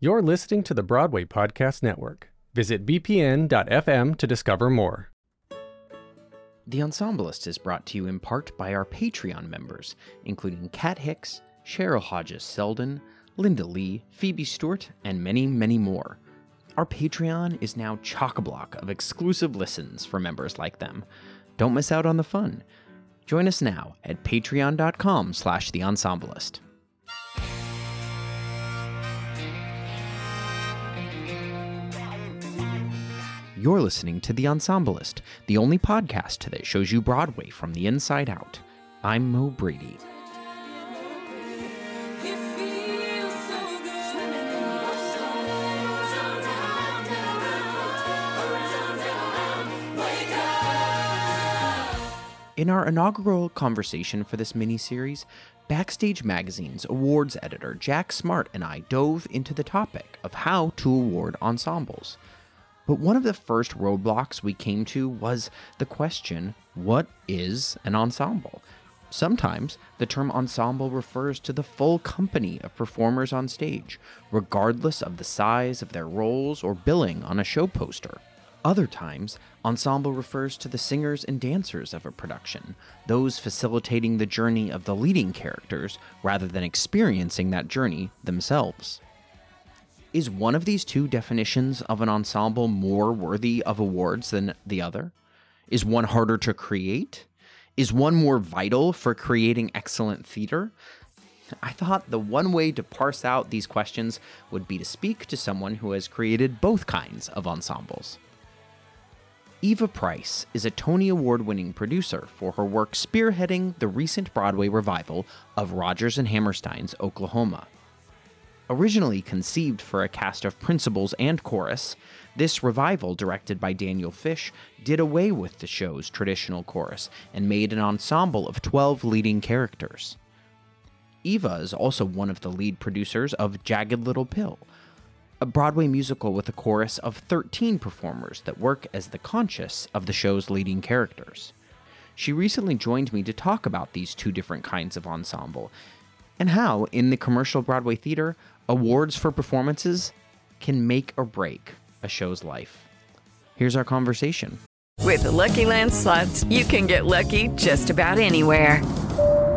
You're listening to the Broadway Podcast Network. Visit bpn.fm to discover more. The Ensemblist is brought to you in part by our Patreon members, including Kat Hicks, Cheryl Hodges Selden, Linda Lee, Phoebe Stewart, and many, many more. Our Patreon is now chock a block of exclusive listens for members like them. Don't miss out on the fun. Join us now at patreon.com slash the ensemblist. You're listening to The Ensemblist, the only podcast that shows you Broadway from the inside out. I'm Mo Brady. In our inaugural conversation for this mini-series, Backstage Magazine's awards editor Jack Smart and I dove into the topic of how to award ensembles. But one of the first roadblocks we came to was the question what is an ensemble? Sometimes the term ensemble refers to the full company of performers on stage, regardless of the size of their roles or billing on a show poster. Other times, ensemble refers to the singers and dancers of a production, those facilitating the journey of the leading characters rather than experiencing that journey themselves. Is one of these two definitions of an ensemble more worthy of awards than the other? Is one harder to create? Is one more vital for creating excellent theater? I thought the one way to parse out these questions would be to speak to someone who has created both kinds of ensembles. Eva Price is a Tony Award winning producer for her work spearheading the recent Broadway revival of Rodgers and Hammerstein's Oklahoma. Originally conceived for a cast of principals and chorus, this revival, directed by Daniel Fish, did away with the show's traditional chorus and made an ensemble of 12 leading characters. Eva is also one of the lead producers of Jagged Little Pill, a Broadway musical with a chorus of 13 performers that work as the conscious of the show's leading characters. She recently joined me to talk about these two different kinds of ensemble and how, in the commercial Broadway theater, awards for performances can make or break a show's life. Here's our conversation. With the Lucky Land slots, you can get lucky just about anywhere.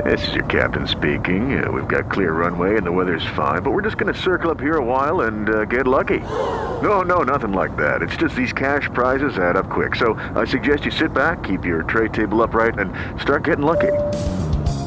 This is your captain speaking. Uh, we've got clear runway and the weather's fine, but we're just going to circle up here a while and uh, get lucky. No, no, nothing like that. It's just these cash prizes add up quick. So I suggest you sit back, keep your tray table upright, and start getting lucky.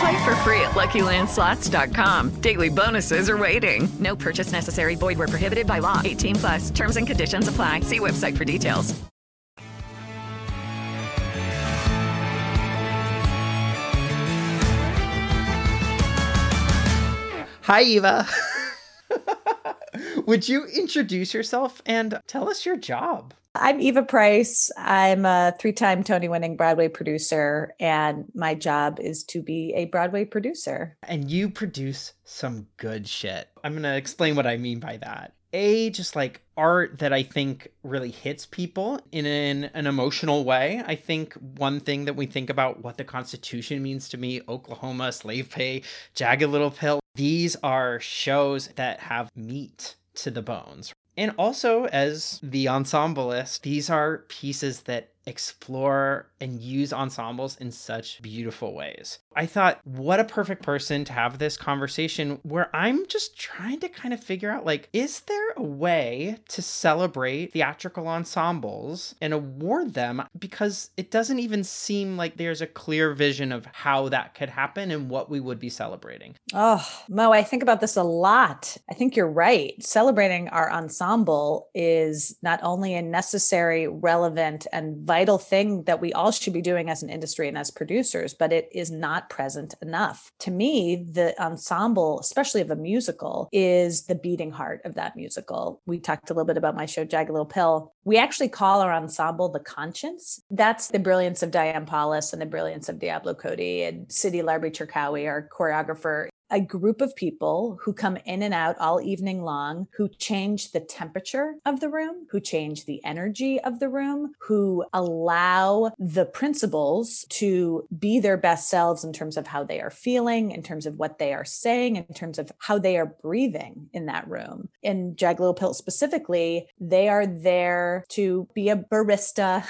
Play for free at LuckyLandSlots.com. Daily bonuses are waiting. No purchase necessary. Void where prohibited by law. 18 plus. Terms and conditions apply. See website for details. Hi, Eva. Would you introduce yourself and tell us your job? I'm Eva Price. I'm a three time Tony winning Broadway producer, and my job is to be a Broadway producer. And you produce some good shit. I'm going to explain what I mean by that. A, just like art that I think really hits people in an, an emotional way. I think one thing that we think about what the Constitution means to me, Oklahoma, Slave Play, Jagged Little Pill, these are shows that have meat to the bones. And also, as the ensemblist, these are pieces that explore and use ensembles in such beautiful ways. I thought, what a perfect person to have this conversation where I'm just trying to kind of figure out like, is there a way to celebrate theatrical ensembles and award them? Because it doesn't even seem like there's a clear vision of how that could happen and what we would be celebrating. Oh, Mo, I think about this a lot. I think you're right. Celebrating our ensemble is not only a necessary, relevant, and vital thing that we all should be doing as an industry and as producers, but it is not present enough. To me, the ensemble, especially of a musical, is the beating heart of that musical. We talked a little bit about my show, Jagged Little Pill. We actually call our ensemble the conscience. That's the brilliance of Diane Paulus and the brilliance of Diablo Cody and Sidi Larbi Cherkaoui, our choreographer a group of people who come in and out all evening long, who change the temperature of the room, who change the energy of the room, who allow the principals to be their best selves in terms of how they are feeling, in terms of what they are saying, in terms of how they are breathing in that room. In Jagged Little Pill specifically, they are there to be a barista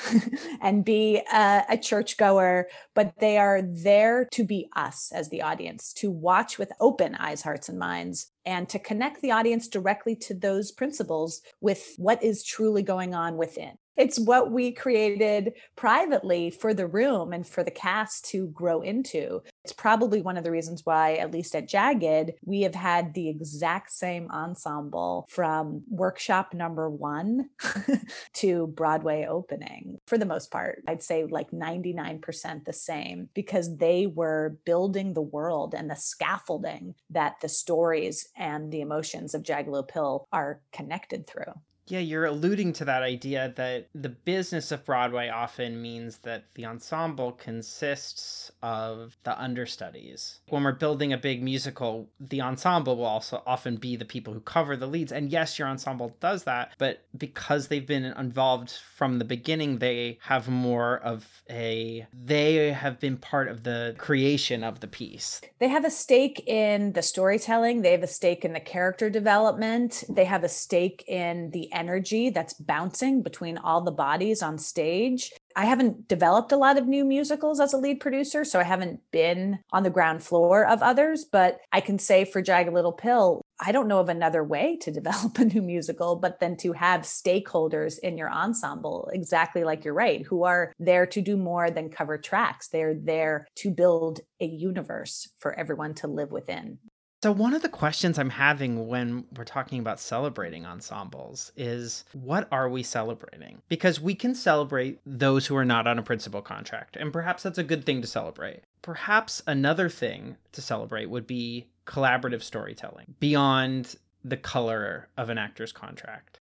and be a, a churchgoer, but they are there to be us as the audience, to watch with open eyes, hearts, and minds, and to connect the audience directly to those principles with what is truly going on within. It's what we created privately for the room and for the cast to grow into. It's probably one of the reasons why, at least at Jagged, we have had the exact same ensemble from workshop number one to Broadway opening. For the most part, I'd say like 99% the same because they were building the world and the scaffolding that the stories and the emotions of Jagged Pill are connected through. Yeah, you're alluding to that idea that the business of Broadway often means that the ensemble consists of the understudies. When we're building a big musical, the ensemble will also often be the people who cover the leads. And yes, your ensemble does that, but because they've been involved from the beginning, they have more of a, they have been part of the creation of the piece. They have a stake in the storytelling, they have a stake in the character development, they have a stake in the energy that's bouncing between all the bodies on stage. I haven't developed a lot of new musicals as a lead producer, so I haven't been on the ground floor of others. But I can say for Jagged Little Pill, I don't know of another way to develop a new musical, but then to have stakeholders in your ensemble, exactly like you're right, who are there to do more than cover tracks. They're there to build a universe for everyone to live within. So, one of the questions I'm having when we're talking about celebrating ensembles is what are we celebrating? Because we can celebrate those who are not on a principal contract, and perhaps that's a good thing to celebrate. Perhaps another thing to celebrate would be collaborative storytelling beyond the color of an actor's contract.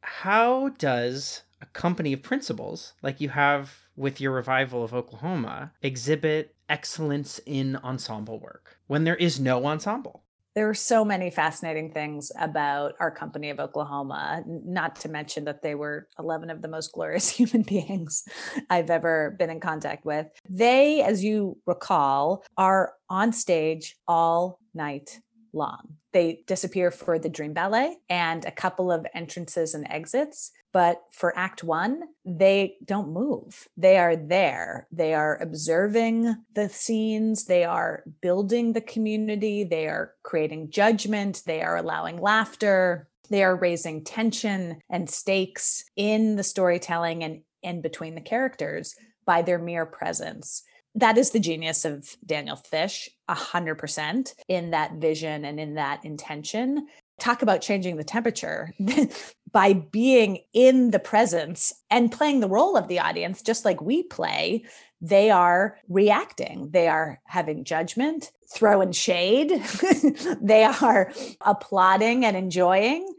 How does a company of principals, like you have with your revival of Oklahoma, exhibit excellence in ensemble work when there is no ensemble? There are so many fascinating things about our company of Oklahoma, not to mention that they were 11 of the most glorious human beings I've ever been in contact with. They, as you recall, are on stage all night long. They disappear for the Dream Ballet and a couple of entrances and exits. But for Act One, they don't move. They are there. They are observing the scenes. They are building the community. They are creating judgment. They are allowing laughter. They are raising tension and stakes in the storytelling and in between the characters by their mere presence that is the genius of Daniel Fish, 100% in that vision and in that intention. Talk about changing the temperature by being in the presence and playing the role of the audience, just like we play. They are reacting, they are having judgment, throwing shade, they are applauding and enjoying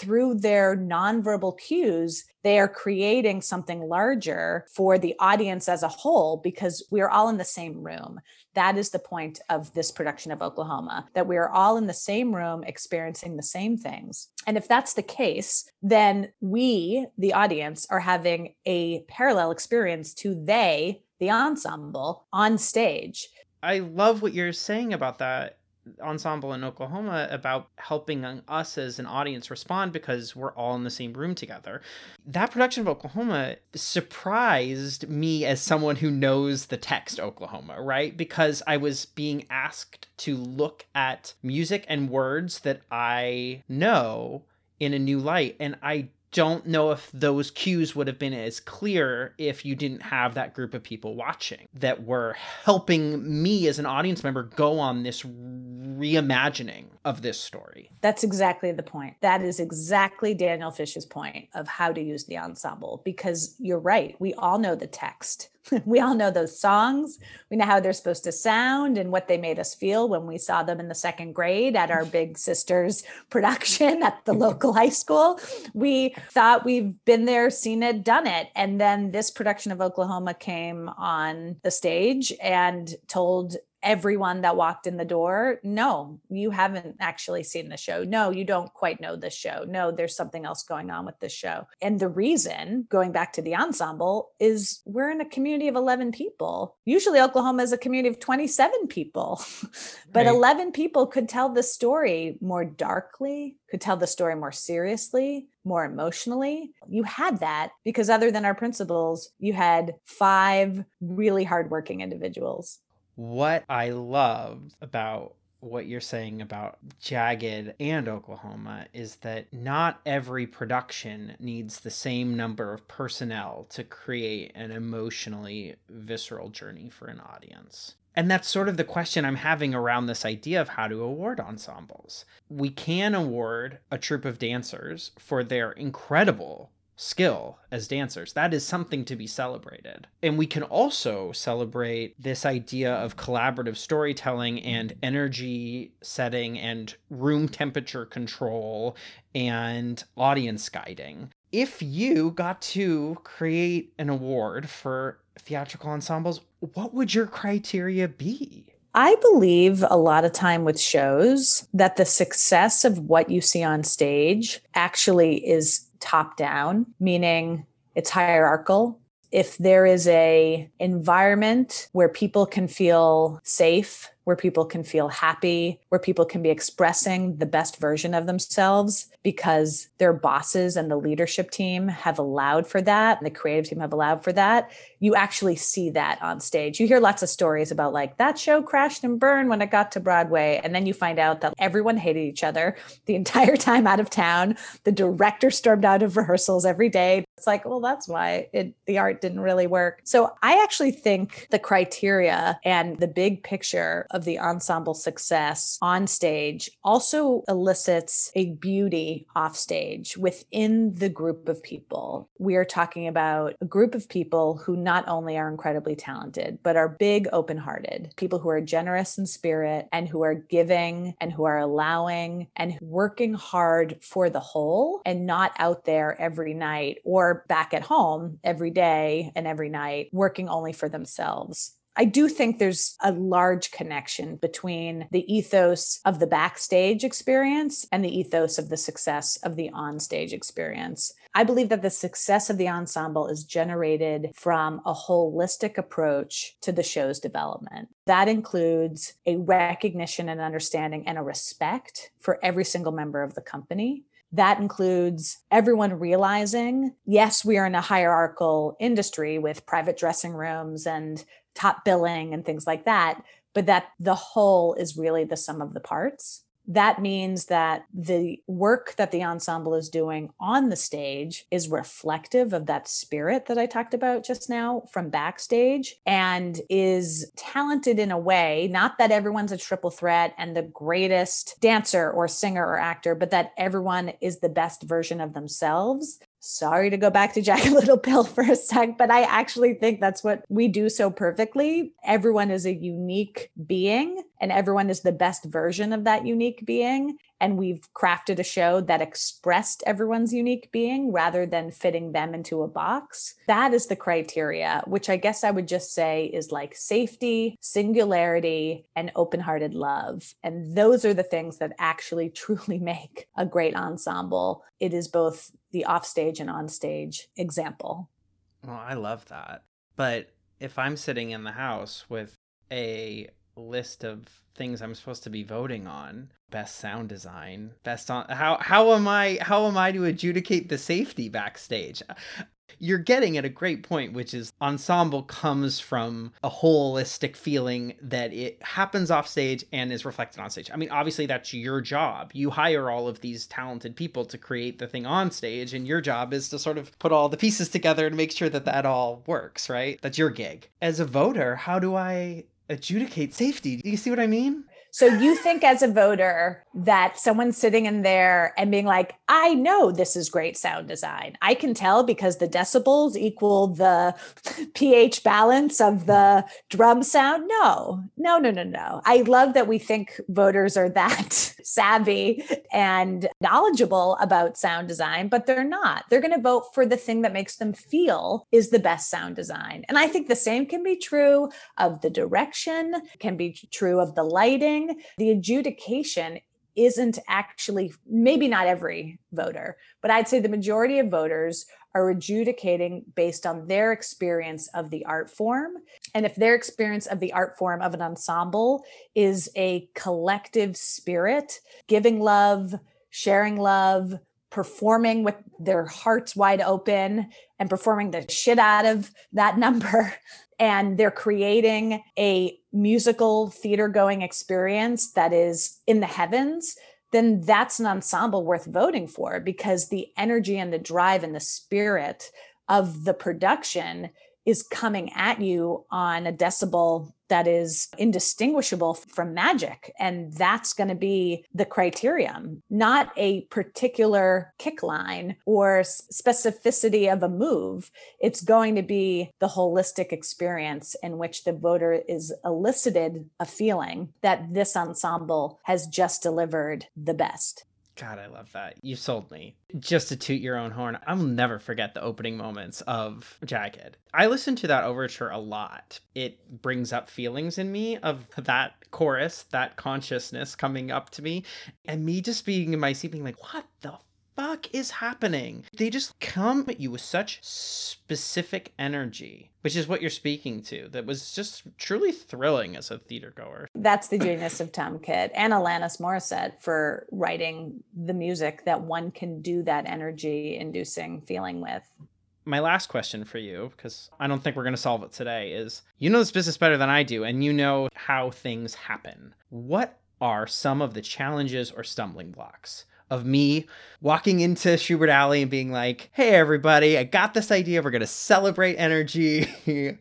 through their nonverbal cues, they are creating something larger for the audience as a whole because we are all in the same room. That is the point of this production of Oklahoma, that we are all in the same room experiencing the same things. And if that's the case, then we, the audience, are having a parallel experience to they, the ensemble, on stage. I love what you're saying about that ensemble in Oklahoma about helping us as an audience respond because we're all in the same room together. That production of Oklahoma surprised me as someone who knows the text Oklahoma, right? Because I was being asked to look at music and words that I know in a new light and I don't know if those cues would have been as clear if you didn't have that group of people watching that were helping me as an audience member go on this reimagining of this story. That's exactly the point. That is exactly Daniel Fish's point of how to use the ensemble because you're right. We all know the text. we all know those songs. We know how they're supposed to sound and what they made us feel when we saw them in the second grade at our big sister's production at the mm-hmm. local high school. We thought we've been there, seen it, done it. And then this production of Oklahoma came on the stage and told everyone that walked in the door no you haven't actually seen the show. No you don't quite know the show. No there's something else going on with this show. And the reason going back to the ensemble is we're in a community of 11 people. Usually oklahoma is a community of 27 people. But right. 11 people could tell the story more darkly could tell the story more seriously more emotionally. You had that because other than our principals you had five really hardworking individuals what I love about what you're saying about Jagged and Oklahoma is that not every production needs the same number of personnel to create an emotionally visceral journey for an audience. And that's sort of the question I'm having around this idea of how to award ensembles. We can award a troupe of dancers for their incredible skill as dancers. That is something to be celebrated. And we can also celebrate this idea of collaborative storytelling and energy setting and room temperature control and audience guiding. If you got to create an award for theatrical ensembles, what would your criteria be? I believe a lot of time with shows that the success of what you see on stage actually is top down, meaning it's hierarchical. If there is a environment where people can feel safe where people can feel happy, where people can be expressing the best version of themselves because their bosses and the leadership team have allowed for that and the creative team have allowed for that. You actually see that on stage. You hear lots of stories about like that show crashed and burned when it got to Broadway. And then you find out that everyone hated each other the entire time out of town. The director stormed out of rehearsals every day. It's like, well, that's why it, the art didn't really work. So I actually think the criteria and the big picture of the ensemble success on stage also elicits a beauty off stage within the group of people. We are talking about a group of people who not only are incredibly talented, but are big, open hearted, people who are generous in spirit and who are giving and who are allowing and working hard for the whole and not out there every night or back at home every day and every night working only for themselves. I do think there's a large connection between the ethos of the backstage experience and the ethos of the success of the onstage experience. I believe that the success of the ensemble is generated from a holistic approach to the show's development. That includes a recognition and understanding and a respect for every single member of the company. That includes everyone realizing, yes, we are in a hierarchical industry with private dressing rooms and top billing and things like that, but that the whole is really the sum of the parts. That means that the work that the ensemble is doing on the stage is reflective of that spirit that I talked about just now from backstage and is talented in a way, not that everyone's a triple threat and the greatest dancer or singer or actor, but that everyone is the best version of themselves sorry to go back to Jagged Little Pill for a sec, but I actually think that's what we do so perfectly. Everyone is a unique being and everyone is the best version of that unique being. And we've crafted a show that expressed everyone's unique being rather than fitting them into a box. That is the criteria, which I guess I would just say is like safety, singularity, and open hearted love. And those are the things that actually truly make a great ensemble. It is both the offstage and onstage example. Well, I love that. But if I'm sitting in the house with a list of things I'm supposed to be voting on, best sound design, best on how how am I how am I to adjudicate the safety backstage? You're getting at a great point, which is ensemble comes from a holistic feeling that it happens off stage and is reflected on stage. I mean, obviously that's your job. You hire all of these talented people to create the thing on stage, and your job is to sort of put all the pieces together and make sure that that all works, right? That's your gig. As a voter, how do I adjudicate safety? Do you see what I mean? So you think as a voter that someone sitting in there and being like, I know this is great sound design. I can tell because the decibels equal the pH balance of the drum sound. No, no, no, no, no. I love that we think voters are that savvy and knowledgeable about sound design, but they're not. They're going to vote for the thing that makes them feel is the best sound design. And I think the same can be true of the direction, can be true of the lighting the adjudication isn't actually, maybe not every voter, but I'd say the majority of voters are adjudicating based on their experience of the art form. And if their experience of the art form of an ensemble is a collective spirit, giving love, sharing love, performing with their hearts wide open and performing the shit out of that number, and they're creating a musical theater going experience that is in the heavens, then that's an ensemble worth voting for because the energy and the drive and the spirit of the production is coming at you on a decibel that is indistinguishable from magic. And that's going to be the criterion, not a particular kick line or specificity of a move. It's going to be the holistic experience in which the voter is elicited a feeling that this ensemble has just delivered the best. God, I love that. You sold me. Just to toot your own horn, I will never forget the opening moments of Jagged. I listen to that overture a lot. It brings up feelings in me of that chorus, that consciousness coming up to me, and me just being in my seat being like, what the fuck is happening? They just come at you with such specific energy, which is what you're speaking to. That was just truly thrilling as a theater goer. That's the genius of Tom Kitt and Alanis Morissette for writing the music that one can do that energy inducing feeling with. My last question for you, because I don't think we're going to solve it today, is you know this business better than I do, and you know how things happen. What are some of the challenges or stumbling blocks of me walking into Shubert Alley and being like, hey, everybody, I got this idea. We're going to celebrate energy.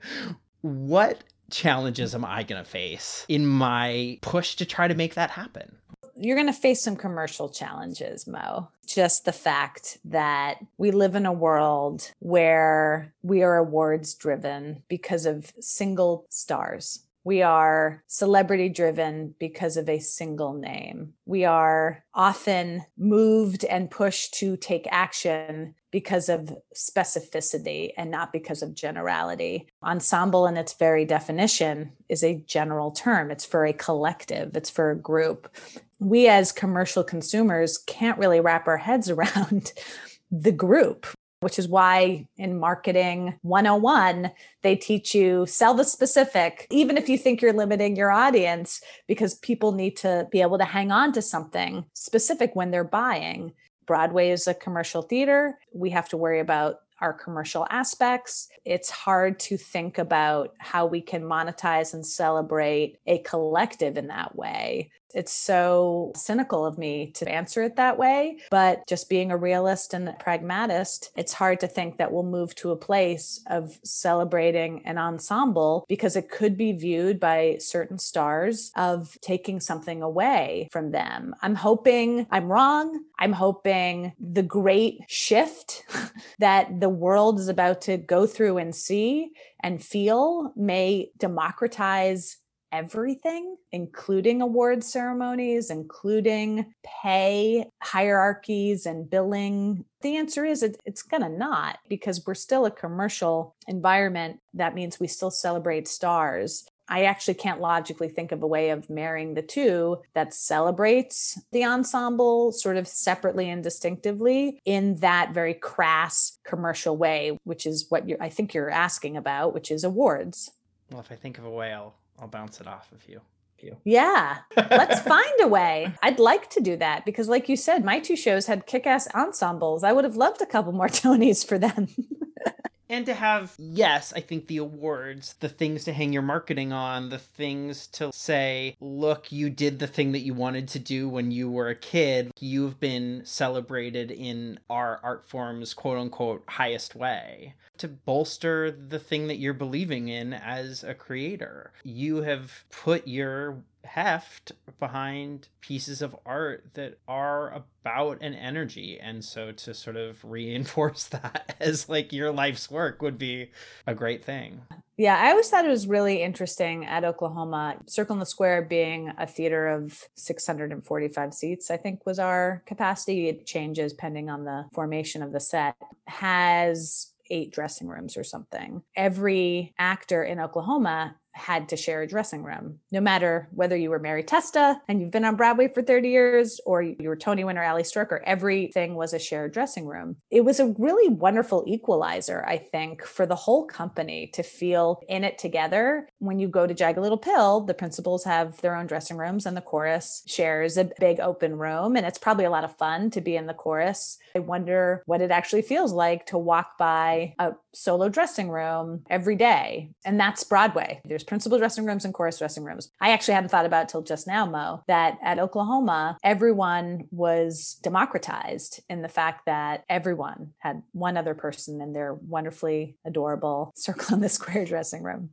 what challenges am I going to face in my push to try to make that happen? You're going to face some commercial challenges, Mo. Just the fact that we live in a world where we are awards driven because of single stars we are celebrity driven because of a single name. We are often moved and pushed to take action because of specificity and not because of generality. Ensemble, in its very definition, is a general term. It's for a collective, it's for a group. We, as commercial consumers, can't really wrap our heads around the group which is why in marketing 101 they teach you sell the specific even if you think you're limiting your audience because people need to be able to hang on to something specific when they're buying broadway is a commercial theater we have to worry about our commercial aspects. It's hard to think about how we can monetize and celebrate a collective in that way. It's so cynical of me to answer it that way. But just being a realist and a pragmatist, it's hard to think that we'll move to a place of celebrating an ensemble because it could be viewed by certain stars of taking something away from them. I'm hoping I'm wrong. I'm hoping the great shift that the world is about to go through and see and feel may democratize everything, including award ceremonies, including pay hierarchies and billing? The answer is it, it's going to not because we're still a commercial environment. That means we still celebrate stars. I actually can't logically think of a way of marrying the two that celebrates the ensemble sort of separately and distinctively in that very crass commercial way, which is what I think you're asking about, which is awards. Well, if I think of a way, I'll I'll bounce it off of you. You. Yeah, let's find a way. I'd like to do that because, like you said, my two shows had kick ass ensembles. I would have loved a couple more Tonys for them. And to have yes i think the awards the things to hang your marketing on the things to say look you did the thing that you wanted to do when you were a kid. You've been celebrated in our art form's quote unquote highest way to bolster the thing that you're believing in as a creator. You have put your heft behind pieces of art that are about an energy. And so to sort of reinforce that as like your life's work would be a great thing. Yeah i always thought it was really interesting at oklahoma circle in the square being a theater of 645 seats i think was our capacity. It changes depending on the formation of the set. Has eight dressing rooms or something. Every actor in Oklahoma had to share a dressing room, no matter whether you were Mary Testa and you've been on Broadway for 30 years or you were Tony winner Ali Stroker, everything was a shared dressing room. It was a really wonderful equalizer, I think, for the whole company to feel in it together. When you go to Jagged Little Pill, the principals have their own dressing rooms and the chorus shares a big open room. And it's probably a lot of fun to be in the chorus. I wonder what it actually feels like to walk by a solo dressing room every day. And that's Broadway. There's principal dressing rooms and chorus dressing rooms. I actually hadn't thought about till just now, Mo, that at Oklahoma, everyone was democratized in the fact that everyone had one other person in their wonderfully adorable circle in the square dressing room.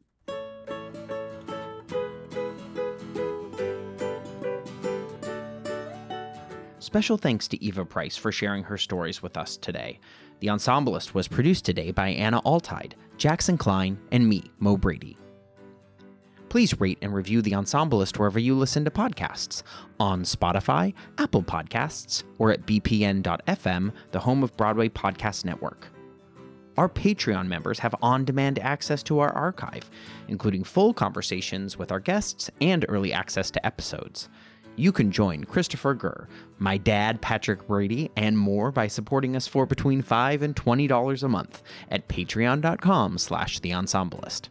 Special thanks to Eva Price for sharing her stories with us today. The Ensemblist was produced today by Anna Altide, Jackson Klein, and me, Mo Brady. Please rate and review The Ensemblist wherever you listen to podcasts on Spotify, Apple Podcasts, or at bpn.fm, the home of Broadway Podcast Network. Our Patreon members have on demand access to our archive, including full conversations with our guests and early access to episodes. You can join Christopher Gurr, my dad Patrick Brady, and more by supporting us for between 5 and $20 a month at patreon.com slash the ensemblist.